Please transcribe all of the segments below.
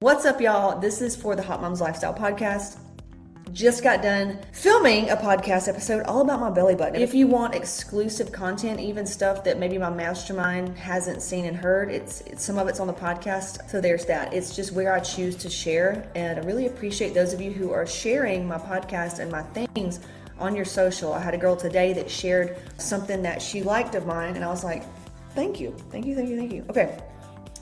What's up, y'all? This is for the Hot Moms Lifestyle Podcast. Just got done filming a podcast episode all about my belly button. If you want exclusive content, even stuff that maybe my mastermind hasn't seen and heard, it's, it's some of it's on the podcast. So there's that. It's just where I choose to share, and I really appreciate those of you who are sharing my podcast and my things on your social. I had a girl today that shared something that she liked of mine, and I was like, "Thank you, thank you, thank you, thank you." Okay,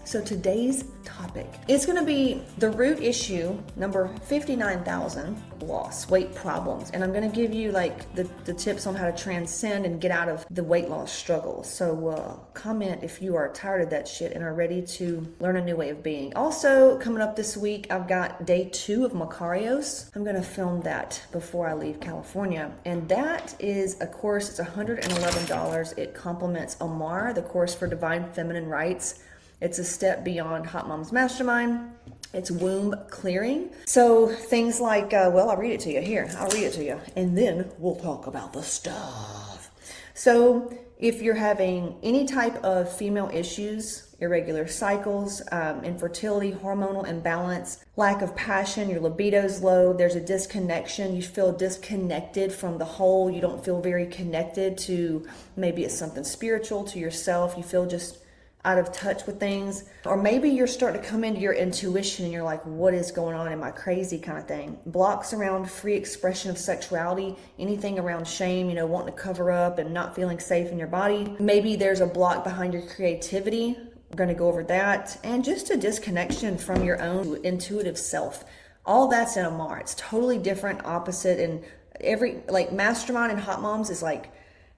so today's topic is going to be the root issue number 59,000 loss, weight problems. And I'm going to give you like the, the tips on how to transcend and get out of the weight loss struggle. So uh, comment if you are tired of that shit and are ready to learn a new way of being. Also, coming up this week, I've got day two of Makarios. I'm going to film that before I leave California. And that is a course, it's $111. It complements Omar, the course for divine feminine rights. It's a step beyond Hot Moms Mastermind. It's womb clearing. So things like, uh, well, I'll read it to you. Here, I'll read it to you. And then we'll talk about the stuff. So if you're having any type of female issues, irregular cycles, um, infertility, hormonal imbalance, lack of passion, your libido's low, there's a disconnection, you feel disconnected from the whole, you don't feel very connected to maybe it's something spiritual, to yourself, you feel just out of touch with things. Or maybe you're starting to come into your intuition and you're like, what is going on? Am I crazy? kind of thing. Blocks around free expression of sexuality, anything around shame, you know, wanting to cover up and not feeling safe in your body. Maybe there's a block behind your creativity. We're going to go over that. And just a disconnection from your own intuitive self. All that's in Amar. It's totally different, opposite, and every like mastermind and hot moms is like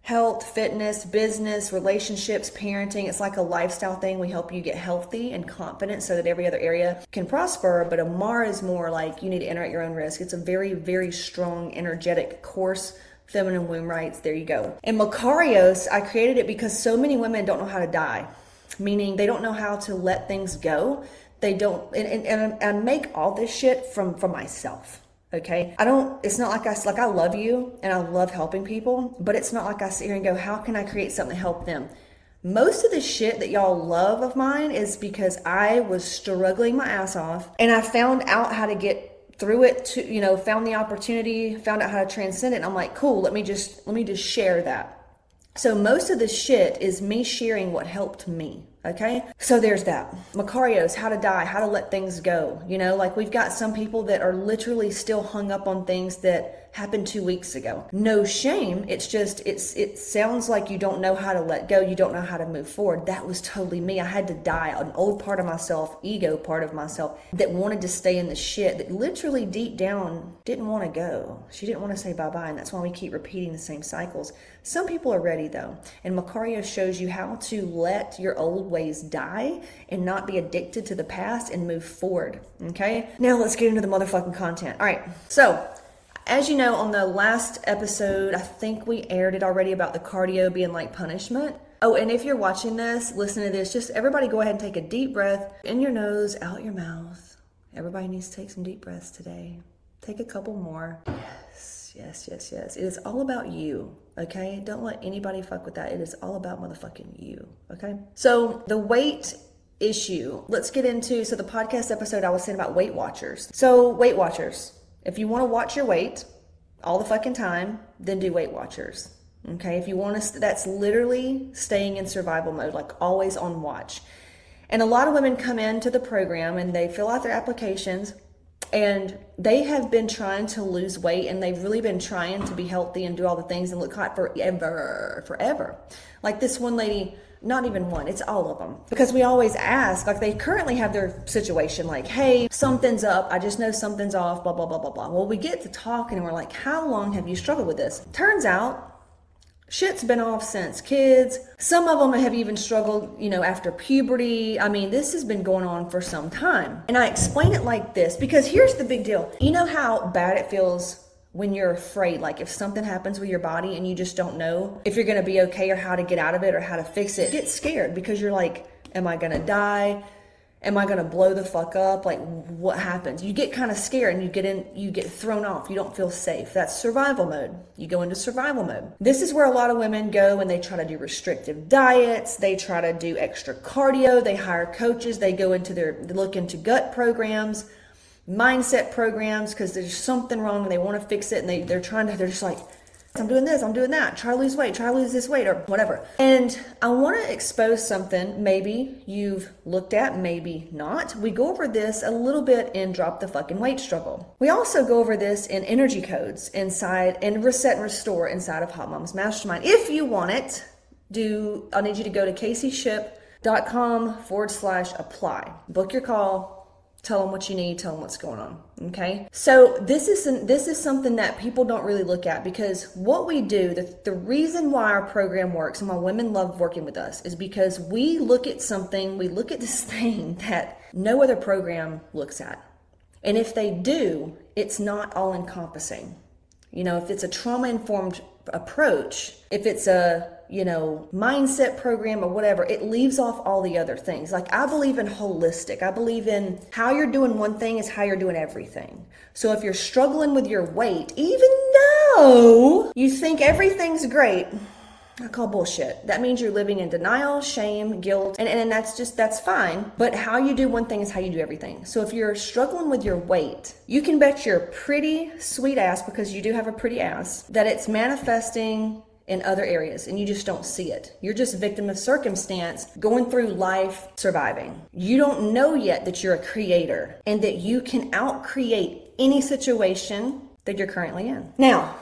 health, fitness, business, relationships, parenting. It's like a lifestyle thing. We help you get healthy and confident so that every other area can prosper. But Amar is more like you need to enter at your own risk. It's a very, very strong, energetic course. Feminine womb rights, there you go. And Makarios, I created it because so many women don't know how to die, meaning they don't know how to let things go. They don't, and, and, and I make all this shit from, from myself Okay. I don't, it's not like I, like I love you and I love helping people, but it's not like I sit here and go, how can I create something to help them? Most of the shit that y'all love of mine is because I was struggling my ass off and I found out how to get through it to, you know, found the opportunity, found out how to transcend it. I'm like, cool, let me just, let me just share that. So most of the shit is me sharing what helped me. Okay. So there's that. Makarios, how to die, how to let things go. You know, like we've got some people that are literally still hung up on things that happened two weeks ago. No shame. It's just it's it sounds like you don't know how to let go. You don't know how to move forward. That was totally me. I had to die. An old part of myself, ego part of myself, that wanted to stay in the shit. That literally deep down didn't want to go. She didn't want to say bye bye, and that's why we keep repeating the same cycles. Some people are ready though, and Macario shows you how to let your old ways die and not be addicted to the past and move forward. Okay. Now let's get into the motherfucking content. All right. So as you know, on the last episode, I think we aired it already about the cardio being like punishment. Oh, and if you're watching this, listen to this, just everybody go ahead and take a deep breath in your nose, out your mouth. Everybody needs to take some deep breaths today. Take a couple more. Yes, yes, yes, yes. It is all about you, okay? Don't let anybody fuck with that. It is all about motherfucking you, okay? So, the weight issue, let's get into so the podcast episode I was saying about Weight Watchers. So, Weight Watchers, if you want to watch your weight all the fucking time, then do Weight Watchers. Okay, if you want to, that's literally staying in survival mode, like always on watch. And a lot of women come into the program and they fill out their applications and they have been trying to lose weight and they've really been trying to be healthy and do all the things and look hot forever, forever. Like this one lady, not even one, it's all of them. Because we always ask, like they currently have their situation like, hey, something's up. I just know something's off, blah, blah, blah, blah, blah. Well, we get to talking and we're like, how long have you struggled with this? Turns out, shit's been off since kids. Some of them have even struggled, you know, after puberty. I mean, this has been going on for some time. And I explain it like this because here's the big deal. You know how bad it feels when you're afraid, like if something happens with your body and you just don't know if you're going to be okay or how to get out of it or how to fix it, get scared because you're like, am I going to die? am I going to blow the fuck up? Like what happens? You get kind of scared and you get in you get thrown off. You don't feel safe. That's survival mode. You go into survival mode. This is where a lot of women go and they try to do restrictive diets, they try to do extra cardio, they hire coaches, they go into their look into gut programs, mindset programs because there's something wrong and they want to fix it and they they're trying to they're just like I'm doing this, I'm doing that, try to lose weight, try to lose this weight, or whatever. And I want to expose something maybe you've looked at, maybe not. We go over this a little bit in Drop the Fucking Weight Struggle. We also go over this in energy codes inside and reset and restore inside of Hot Moms Mastermind. If you want it, do I need you to go to caseyshipp.com forward slash apply. Book your call, tell them what you need tell them what's going on okay? So this is this is something that people don't really look at because what we do the, the reason why our program works and why women love working with us is because we look at something we look at this thing that no other program looks at. And if they do it's not all encompassing you know if it's a trauma informed approach if it's a you know, mindset program or whatever, it leaves off all the other things. Like I believe in holistic. I believe in how you're doing one thing is how you're doing everything. So if you're struggling with your weight, even though you think everything's great, I call bullshit. That means you're living in denial, shame, guilt, and, and that's just, that's fine. But how you do one thing is how you do everything. So if you're struggling with your weight, you can bet your pretty sweet ass, because you do have a pretty ass, that it's manifesting in other areas and you just don't see it. You're just victim of circumstance going through life surviving. You don't know yet that you're a creator and that you can outcreate any situation that you're currently in. Now,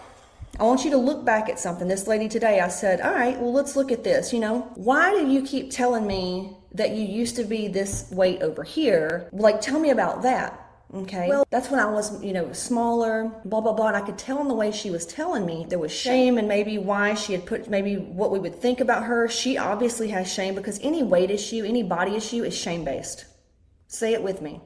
I want you to look back at something. This lady today, I said, All right, well, let's look at this. You know, why do you keep telling me that you used to be this weight over here? Like, tell me about that. Okay. Well, that's when I was, you know, smaller, blah, blah, blah. And I could tell in the way she was telling me there was shame and maybe why she had put, maybe what we would think about her. She obviously has shame because any weight issue, any body issue is shame based. Say it with me.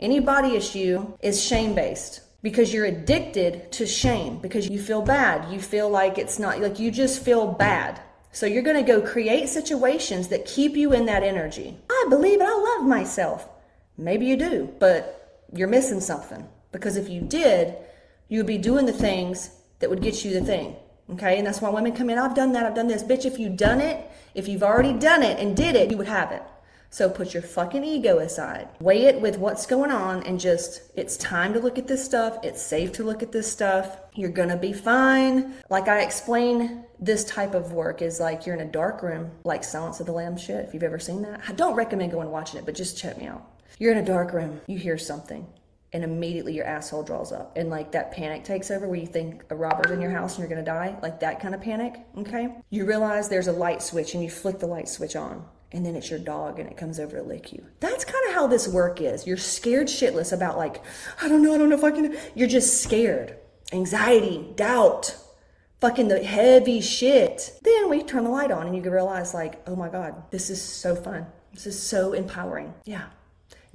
Any body issue is shame based because you're addicted to shame because you feel bad. You feel like it's not, like you just feel bad. So you're going to go create situations that keep you in that energy. I believe I love myself. Maybe you do, but you're missing something. Because if you did, you would be doing the things that would get you the thing. Okay, and that's why women come in, I've done that, I've done this. Bitch, if you've done it, if you've already done it and did it, you would have it. So put your fucking ego aside. Weigh it with what's going on and just, it's time to look at this stuff. It's safe to look at this stuff. You're gonna be fine. Like I explain, this type of work is like you're in a dark room, like Silence of the Lambs shit, if you've ever seen that. I don't recommend going watching it, but just check me out. You're in a dark room, you hear something, and immediately your asshole draws up. And like that panic takes over where you think a robber's in your house and you're gonna die, like that kind of panic, okay? You realize there's a light switch and you flick the light switch on. And then it's your dog and it comes over to lick you. That's kind of how this work is. You're scared shitless about, like, I don't know, I don't know if I can. You're just scared. Anxiety, doubt, fucking the heavy shit. Then we turn the light on and you can realize, like, oh my God, this is so fun. This is so empowering. Yeah.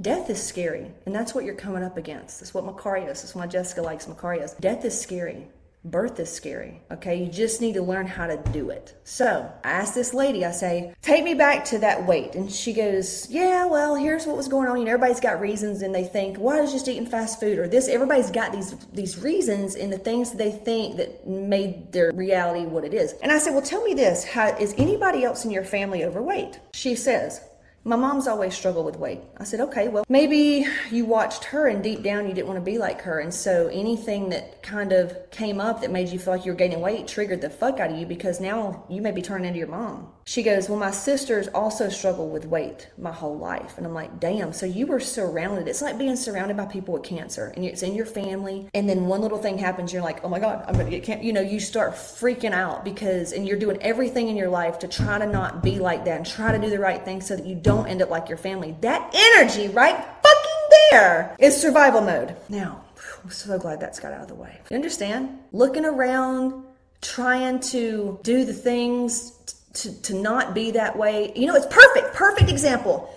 Death is scary, and that's what you're coming up against. That's what Makarios, that's why Jessica likes Makarios. Death is scary. Birth is scary, okay? You just need to learn how to do it. So I asked this lady, I say, take me back to that weight. And she goes, yeah, well, here's what was going on. You know, everybody's got reasons and they think, why is just eating fast food or this? Everybody's got these, these reasons and the things they think that made their reality what it is. And I said, well, tell me this, how, is anybody else in your family overweight? She says, my mom's always struggled with weight. I said, okay, well, maybe you watched her and deep down you didn't want to be like her. And so anything that kind of came up that made you feel like you were gaining weight triggered the fuck out of you because now you may be turning into your mom. She goes, Well, my sisters also struggled with weight my whole life. And I'm like, Damn, so you were surrounded. It's like being surrounded by people with cancer and it's in your family. And then one little thing happens, you're like, Oh my God, I'm going to get cancer. You know, you start freaking out because, and you're doing everything in your life to try to not be like that and try to do the right thing so that you don't end up like your family. That energy right fucking there is survival mode. Now, I'm so glad that's got out of the way. You understand? Looking around, trying to do the things to, to not be that way. You know, it's perfect, perfect example.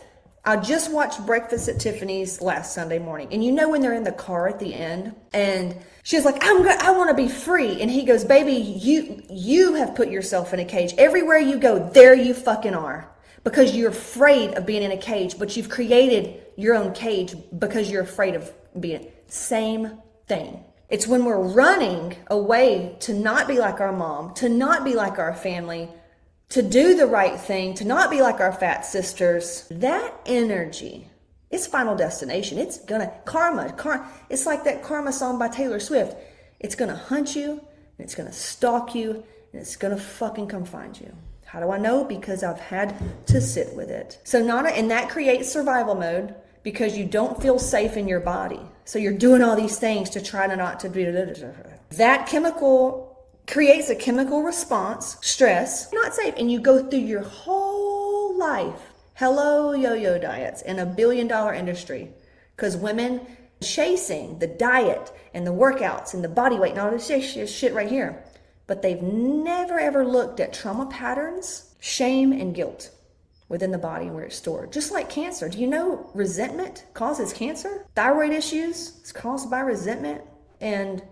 I just watched Breakfast at Tiffany's last Sunday morning, and you know when they're in the car at the end, and she's like, "I'm going I want to be free," and he goes, "Baby, you you have put yourself in a cage. Everywhere you go, there you fucking are." because you're afraid of being in a cage, but you've created your own cage because you're afraid of being same thing. It's when we're running away to not be like our mom, to not be like our family, to do the right thing, to not be like our fat sisters. That energy, it's final destination. It's gonna karma, car, it's like that karma song by Taylor Swift. It's gonna hunt you, and it's gonna stalk you, and it's gonna fucking come find you. How do I know? Because I've had to sit with it. So Nana, and that creates survival mode because you don't feel safe in your body. So you're doing all these things to try to not to be. That chemical creates a chemical response, stress, not safe, and you go through your whole life. Hello, yo yo diets in a billion dollar industry because women chasing the diet and the workouts and the body weight and all this shit right here. But they've never ever looked at trauma patterns, shame, and guilt within the body and where it's stored. Just like cancer. Do you know resentment causes cancer? Thyroid issues is caused by resentment and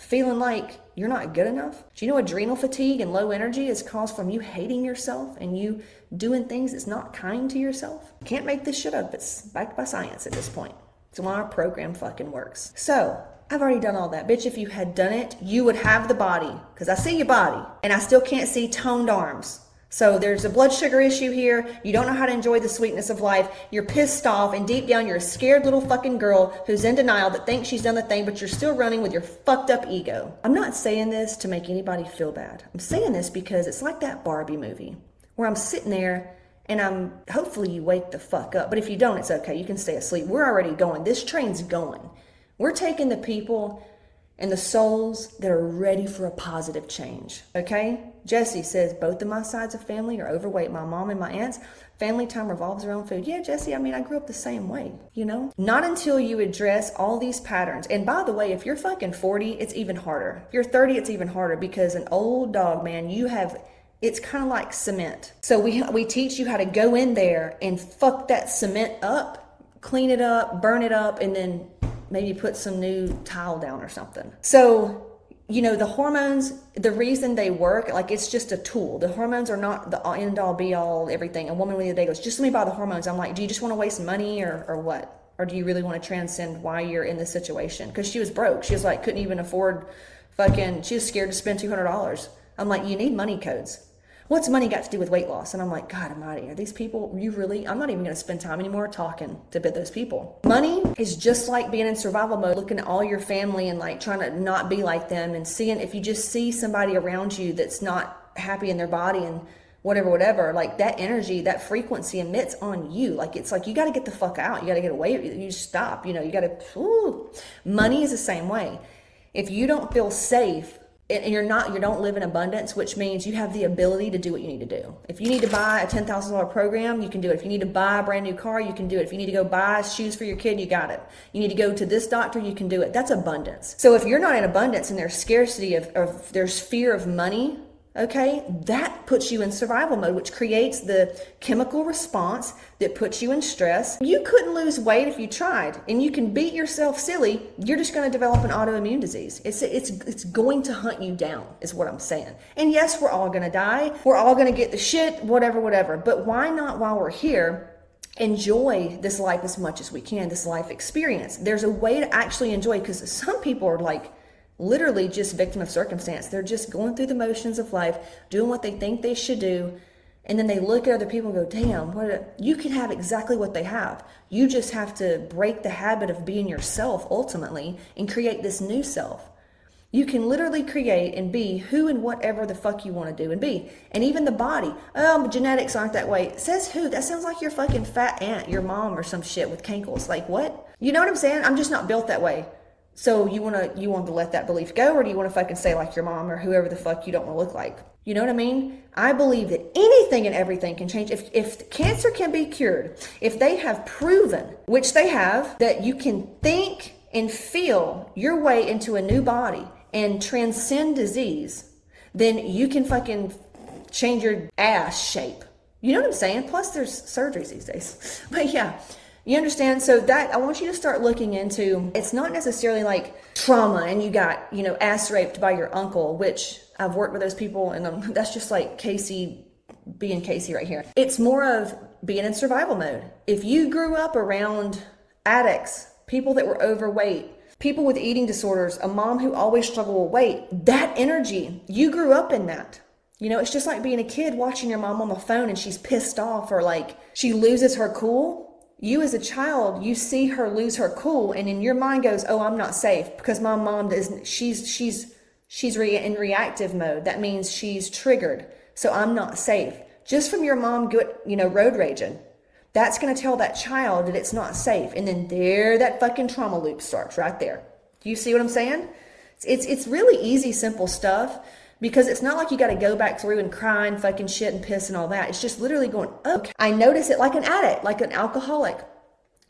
feeling like you're not good enough. Do you know adrenal fatigue and low energy is caused from you hating yourself and you doing things that's not kind to yourself? Can't make this shit up. It's backed by science at this point. It's why our program fucking works. So, I've already done all that. Bitch, if you had done it, you would have the body. Because I see your body and I still can't see toned arms. So there's a blood sugar issue here. You don't know how to enjoy the sweetness of life. You're pissed off, and deep down, you're a scared little fucking girl who's in denial that thinks she's done the thing, but you're still running with your fucked up ego. I'm not saying this to make anybody feel bad. I'm saying this because it's like that Barbie movie where I'm sitting there and I'm hopefully you wake the fuck up. But if you don't, it's okay. You can stay asleep. We're already going. This train's going. We're taking the people and the souls that are ready for a positive change. Okay? Jesse says both of my sides of family are overweight. My mom and my aunts. Family time revolves around food. Yeah, Jesse, I mean, I grew up the same way, you know? Not until you address all these patterns. And by the way, if you're fucking 40, it's even harder. If you're 30, it's even harder because an old dog, man, you have it's kind of like cement. So we we teach you how to go in there and fuck that cement up, clean it up, burn it up and then maybe put some new tile down or something. So, you know, the hormones, the reason they work, like it's just a tool. The hormones are not the end all be all everything. A woman the other day goes, just let me buy the hormones. I'm like, do you just want to waste money or, or what? Or do you really want to transcend why you're in this situation? Because she was broke. She was like, couldn't even afford fucking, she was scared to spend $200. I'm like, you need money codes what's money got to do with weight loss? And I'm like, God almighty, are these people, you really, I'm not even going to spend time anymore talking to those people. Money is just like being in survival mode, looking at all your family and like trying to not be like them and seeing if you just see somebody around you that's not happy in their body and whatever, whatever, like that energy, that frequency emits on you. Like it's like you got to get the fuck out. You got to get away. You stop. You know, you got to. Money is the same way. If you don't feel safe and you're not you don't live in abundance which means you have the ability to do what you need to do. If you need to buy a $10000 program you can do it. If you need to buy a brand new car you can do it. If you need to go buy shoes for your kid you got it. You need to go to this doctor you can do it. That's abundance. So if you're not in abundance and there's scarcity of, of there's fear of money Okay, that puts you in survival mode, which creates the chemical response that puts you in stress. You couldn't lose weight if you tried, and you can beat yourself silly. You're just going to develop an autoimmune disease. It's it's it's going to hunt you down, is what I'm saying. And yes, we're all going to die. We're all going to get the shit, whatever, whatever. But why not while we're here? enjoy this life as much as we can, this life experience. There's a way to actually enjoy because some people are like, literally just victim of circumstance. They're just going through the motions of life, doing what they think they should do, and then they look at other people and go, "Damn, what a, you can have exactly what they have. You just have to break the habit of being yourself ultimately and create this new self." You can literally create and be who and whatever the fuck you want to do and be. And even the body. Oh, genetics aren't that way. says who? That sounds like your fucking fat aunt, your mom or some shit with cankles. Like what? You know what I'm saying? I'm just not built that way. So you want to you want to let that belief go, or do you want to fucking say like your mom or whoever the fuck you don't want to look like? You know what I mean? I believe that anything and everything can change. If if cancer can be cured, if they have proven, which they have, that you can think and feel your way into a new body and transcend disease, then you can fucking change your ass shape. You know what I'm saying? Plus, there's surgeries these days. But yeah, you understand? So that I want you to start looking into it's not necessarily like trauma and you got, you know, ass raped by your uncle, which I've worked with those people and um, that's just like Casey being Casey right here. It's more of being in survival mode. If you grew up around addicts, people that were overweight, people with eating disorders, a mom who always struggled with weight, that energy, you grew up in that. You know, it's just like being a kid watching your mom on the phone and she's pissed off or like she loses her cool. You as a child, you see her lose her cool and in your mind goes, "Oh, I'm not safe because my mom is she's she's she's re- in reactive mode. That means she's triggered. So I'm not safe." Just from your mom good, you know, road raging. That's going to tell that child that it's not safe. And then there that fucking trauma loop starts right there. Do you see what I'm saying? It's it's really easy simple stuff because it's not like you got to go back through and cry and fucking shit and piss and all that. It's just literally going, okay. I notice it like an addict, like an alcoholic.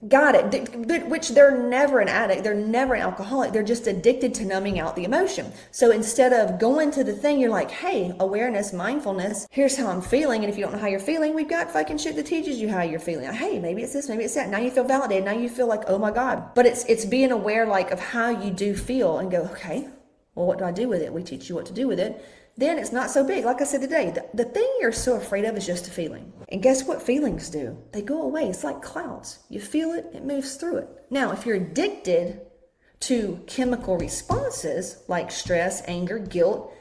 Got it. Which they're never an addict. They're never an alcoholic. They're just addicted to numbing out the emotion. So instead of going to the thing, you're like, hey, awareness, mindfulness, here's how I'm feeling. And if you don't know how you're feeling, we've got fucking shit that teaches you how you're feeling. Hey, maybe it's this, maybe it's that. Now you feel validated. Now you feel like, oh my God. But it's it's being aware like of how you do feel and go, okay, well, what do I do with it? We teach you what to do with it then it's not so big. Like I said today, the, the thing you're so afraid of is just a feeling. And guess what feelings do? They go away. It's like clouds. You feel it, it moves through it. Now, if you're addicted to chemical responses like stress, anger, guilt,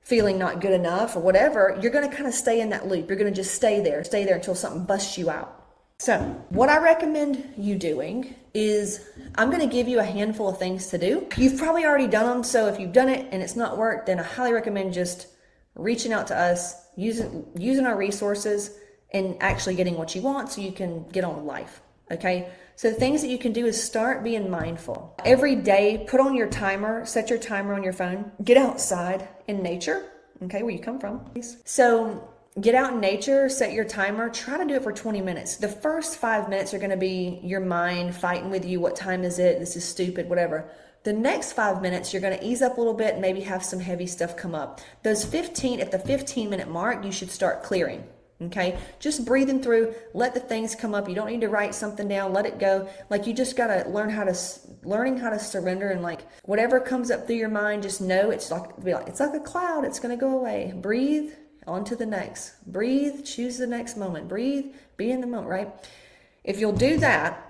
feeling not good enough, or whatever, you're going to kind of stay in that loop. You're going to just stay there, stay there until something busts you out. So, what I recommend you doing is I'm going to give you a handful of things to do. You've probably already done them, so if you've done it and it's not worked, then I highly recommend just reaching out to us, using using our resources and actually getting what you want so you can get on with life. Okay? So things that you can do is start being mindful. Every day, put on your timer, set your timer on your phone. Get outside in nature, okay, where you come from. So get out in nature, set your timer, try to do it for 20 minutes. The first five minutes are going to be your mind fighting with you. What time is it? This is stupid, whatever. The next five minutes, you're going to ease up a little bit maybe have some heavy stuff come up. Those 15, at the 15 minute mark, you should start clearing. Okay, just breathing through, let the things come up. You don't need to write something down, let it go. Like you just got to learn how to learning how to surrender and like whatever comes up through your mind, just know it's like be like it's like a cloud, it's going to go away. Breathe, on to the next. Breathe, choose the next moment. Breathe, be in the moment, right? If you'll do that,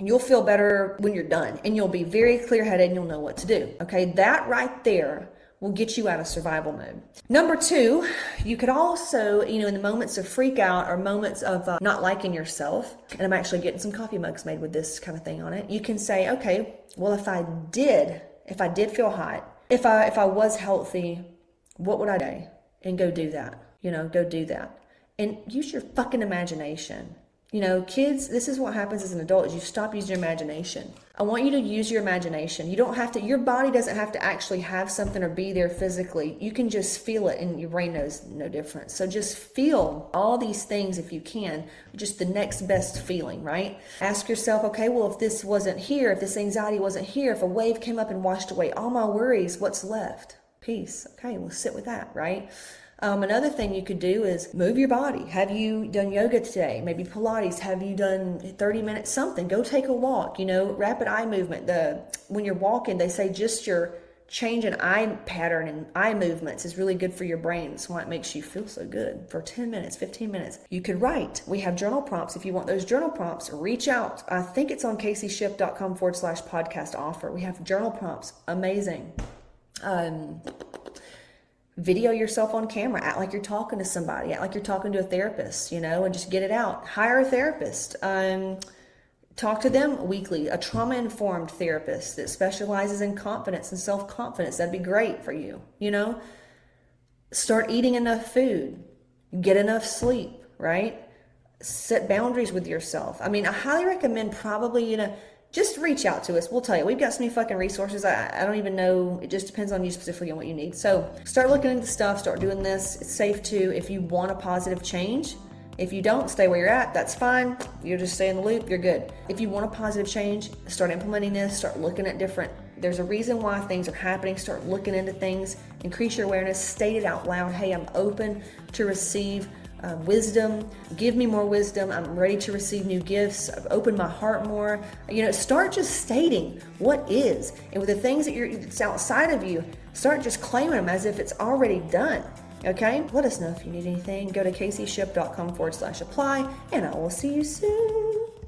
you'll feel better when you're done and you'll be very clear headed and you'll know what to do. Okay, that right there will get you out of survival mode. Number two, you could also, you know, in the moments of freak out or moments of uh, not liking yourself, and I'm actually getting some coffee mugs made with this kind of thing on it. You can say, okay, well, if I did, if I did feel hot, if I if I was healthy, what would I do? And go do that. You know, go do that. And use your fucking imagination. You know, kids, this is what happens as an adult is you stop using your imagination. I want you to use your imagination. You don't have to your body doesn't have to actually have something or be there physically. You can just feel it and your brain knows no difference. So just feel all these things if you can, just the next best feeling, right? Ask yourself, okay, well if this wasn't here, if this anxiety wasn't here, if a wave came up and washed away all my worries, what's left? Peace. Okay, we'll sit with that, right? Um, another thing you could do is move your body. Have you done yoga today? Maybe Pilates. Have you done 30 minutes something? Go take a walk. You know, rapid eye movement. The when you're walking, they say just your change in eye pattern and eye movements is really good for your brain. That's why it makes you feel so good for 10 minutes, 15 minutes. You could write. We have journal prompts. If you want those journal prompts, reach out. I think it's on caseyshipp.com forward slash podcast offer. We have journal prompts. Amazing um, video yourself on camera act like you're talking to somebody act like you're talking to a therapist you know and just get it out. Hire a therapist. Um, talk to them weekly. A trauma informed therapist that specializes in confidence and self confidence that'd be great for you you know? Start eating enough food. Get enough sleep right? Set boundaries with yourself. I mean i highly recommend probably you know just reach out to us. We'll tell you. We've got so many fucking resources. I, I don't even know. It just depends on you specifically on what you need. So start looking into stuff. Start doing this. It's safe to if you want a positive change. If you don't, stay where you're at. That's fine. You're just stay in the loop. You're good. If you want a positive change, start implementing this. Start looking at different. There's a reason why things are happening. Start looking into things. Increase your awareness. State it out loud. Hey, I'm open to receive uh, wisdom. Give me more wisdom. I'm ready to receive new gifts. I've opened my heart more. You know, start just stating what is, and with the things that you're it's outside of you, start just claiming them as if it's already done. Okay? Let us know if you need anything. Go to caseyshipp.com forward slash apply, and I will see you soon.